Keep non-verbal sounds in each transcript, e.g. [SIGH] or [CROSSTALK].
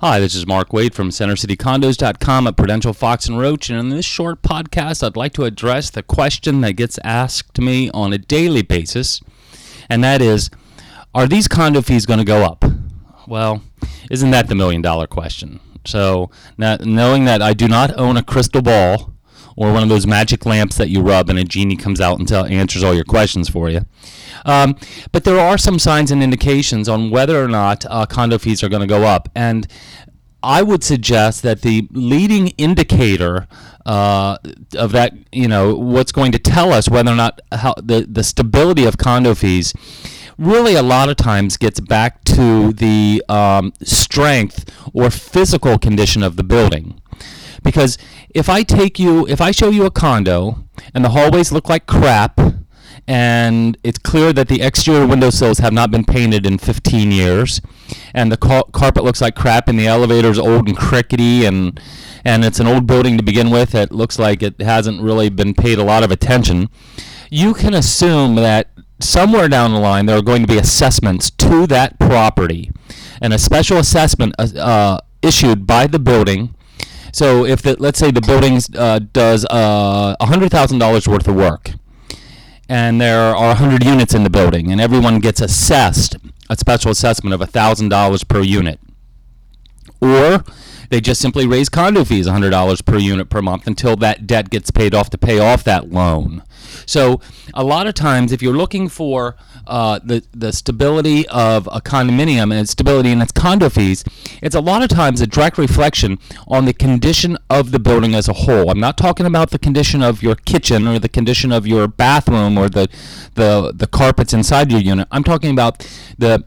Hi, this is Mark Wade from CenterCityCondos.com at Prudential Fox and Roach, and in this short podcast, I'd like to address the question that gets asked me on a daily basis, and that is, are these condo fees going to go up? Well, isn't that the million dollar question? So, now, knowing that I do not own a crystal ball or one of those magic lamps that you rub and a genie comes out and tell, answers all your questions for you. Um, but there are some signs and indications on whether or not uh, condo fees are going to go up. And I would suggest that the leading indicator uh, of that, you know, what's going to tell us whether or not how the, the stability of condo fees really a lot of times gets back to the um, strength or physical condition of the building. Because if I take you, if I show you a condo and the hallways look like crap, and it's clear that the exterior windowsills have not been painted in 15 years, and the ca- carpet looks like crap, and the elevator's old and crickety, and and it's an old building to begin with. It looks like it hasn't really been paid a lot of attention. You can assume that somewhere down the line there are going to be assessments to that property, and a special assessment uh, uh issued by the building so if the, let's say the building uh, does uh, $100,000 worth of work, and there are 100 units in the building, and everyone gets assessed a special assessment of $1,000 per unit. Or they just simply raise condo fees $100 per unit per month until that debt gets paid off to pay off that loan. So a lot of times, if you're looking for uh, the the stability of a condominium and its stability in its condo fees, it's a lot of times a direct reflection on the condition of the building as a whole. I'm not talking about the condition of your kitchen or the condition of your bathroom or the the the carpets inside your unit. I'm talking about the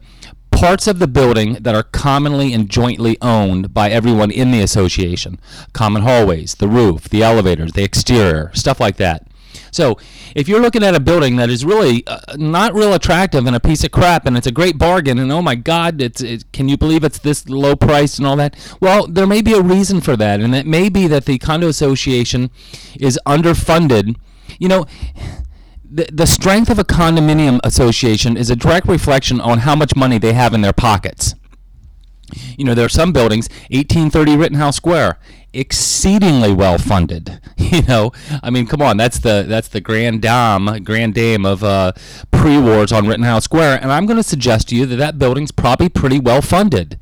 parts of the building that are commonly and jointly owned by everyone in the association common hallways, the roof, the elevators, the exterior, stuff like that. So, if you're looking at a building that is really uh, not real attractive and a piece of crap, and it's a great bargain, and oh my God, it's it, can you believe it's this low price and all that? Well, there may be a reason for that, and it may be that the condo association is underfunded. You know the, strength of a condominium association is a direct reflection on how much money they have in their pockets. You know, there are some buildings, 1830 Rittenhouse Square, exceedingly well funded. [LAUGHS] You know, I mean, come on, that's the that's the grand dame, grand dame of uh, pre-wars on Rittenhouse Square, and I'm going to suggest to you that that building's probably pretty well funded.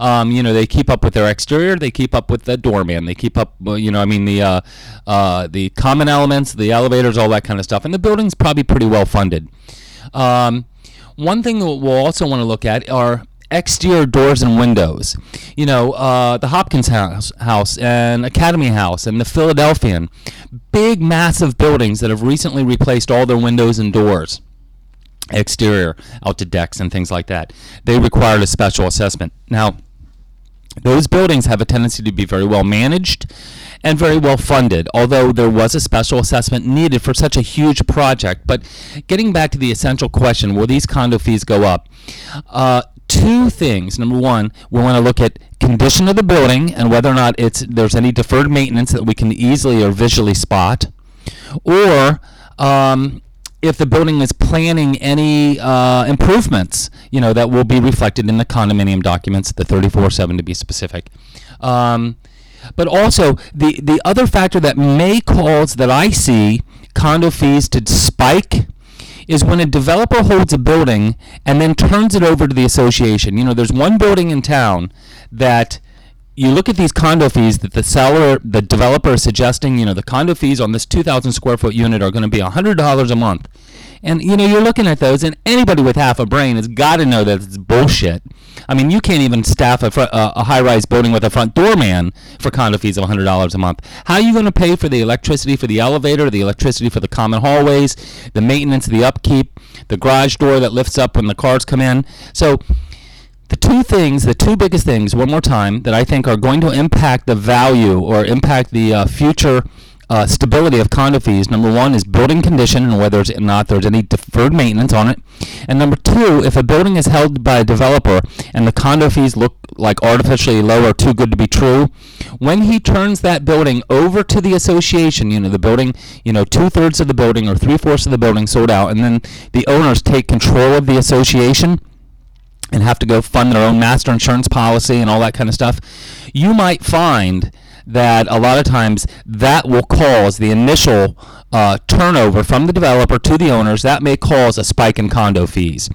Um, you know, they keep up with their exterior, they keep up with the doorman, they keep up, you know, I mean the uh, uh, the common elements, the elevators, all that kind of stuff, and the building's probably pretty well funded. Um, one thing that we'll also want to look at are exterior doors and windows. You know, uh, the Hopkinson House, House and Academy House and the Philadelphian, big, massive buildings that have recently replaced all their windows and doors, exterior out to decks and things like that. They required a special assessment. Now, those buildings have a tendency to be very well managed and very well funded, although there was a special assessment needed for such a huge project. But getting back to the essential question will these condo fees go up? Uh, two things. Number one, we want to look at condition of the building and whether or not it's there's any deferred maintenance that we can easily or visually spot, or um, if the building is planning any uh, improvements, you know, that will be reflected in the condominium documents, the 34-7 to be specific. Um, but also the the other factor that may cause that I see condo fees to spike is when a developer holds a building and then turns it over to the association. You know, there's one building in town that you look at these condo fees that the seller, the developer is suggesting, you know, the condo fees on this 2,000 square foot unit are going to be $100 a month. And, you know, you're looking at those, and anybody with half a brain has got to know that it's bullshit. I mean, you can't even staff a, fr- uh, a high rise building with a front doorman for condo fees of $100 a month. How are you going to pay for the electricity for the elevator, the electricity for the common hallways, the maintenance, the upkeep, the garage door that lifts up when the cars come in? So, the two things, the two biggest things, one more time, that I think are going to impact the value or impact the uh, future uh, stability of condo fees. Number one is building condition and whether or not there's any deferred maintenance on it. And number two, if a building is held by a developer and the condo fees look like artificially low or too good to be true, when he turns that building over to the association, you know, the building, you know, two thirds of the building or three fourths of the building sold out, and then the owners take control of the association and have to go fund their own master insurance policy and all that kind of stuff, you might find that a lot of times that will cause the initial uh, turnover from the developer to the owners. That may cause a spike in condo fees.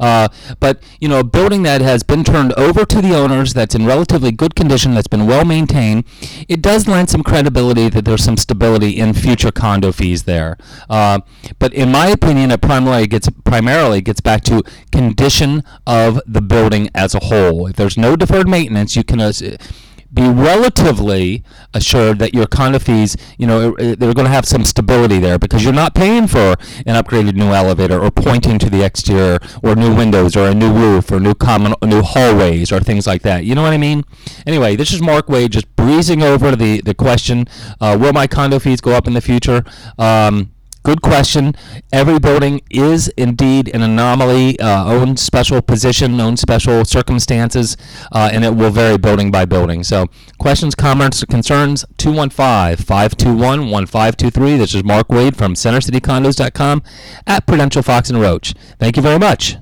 Uh, but you know, a building that has been turned over to the owners, that's in relatively good condition, that's been well maintained, it does lend some credibility that there's some stability in future condo fees there. Uh, but in my opinion, it primarily gets primarily gets back to condition of the building as a whole. If there's no deferred maintenance, you can uh, be relatively assured that your condo fees, you know, they're going to have some stability there because you're not paying for an upgraded new elevator or pointing to the exterior or new windows or a new roof or new common new hallways or things like that. You know what I mean? Anyway, this is Mark Wade just breezing over the the question: uh, Will my condo fees go up in the future? Um, Good question. Every building is indeed an anomaly, uh, own special position, own special circumstances, uh, and it will vary building by building. So, questions, comments, or concerns, 215 521 1523. This is Mark Wade from CenterCityCondos.com at Prudential Fox and Roach. Thank you very much.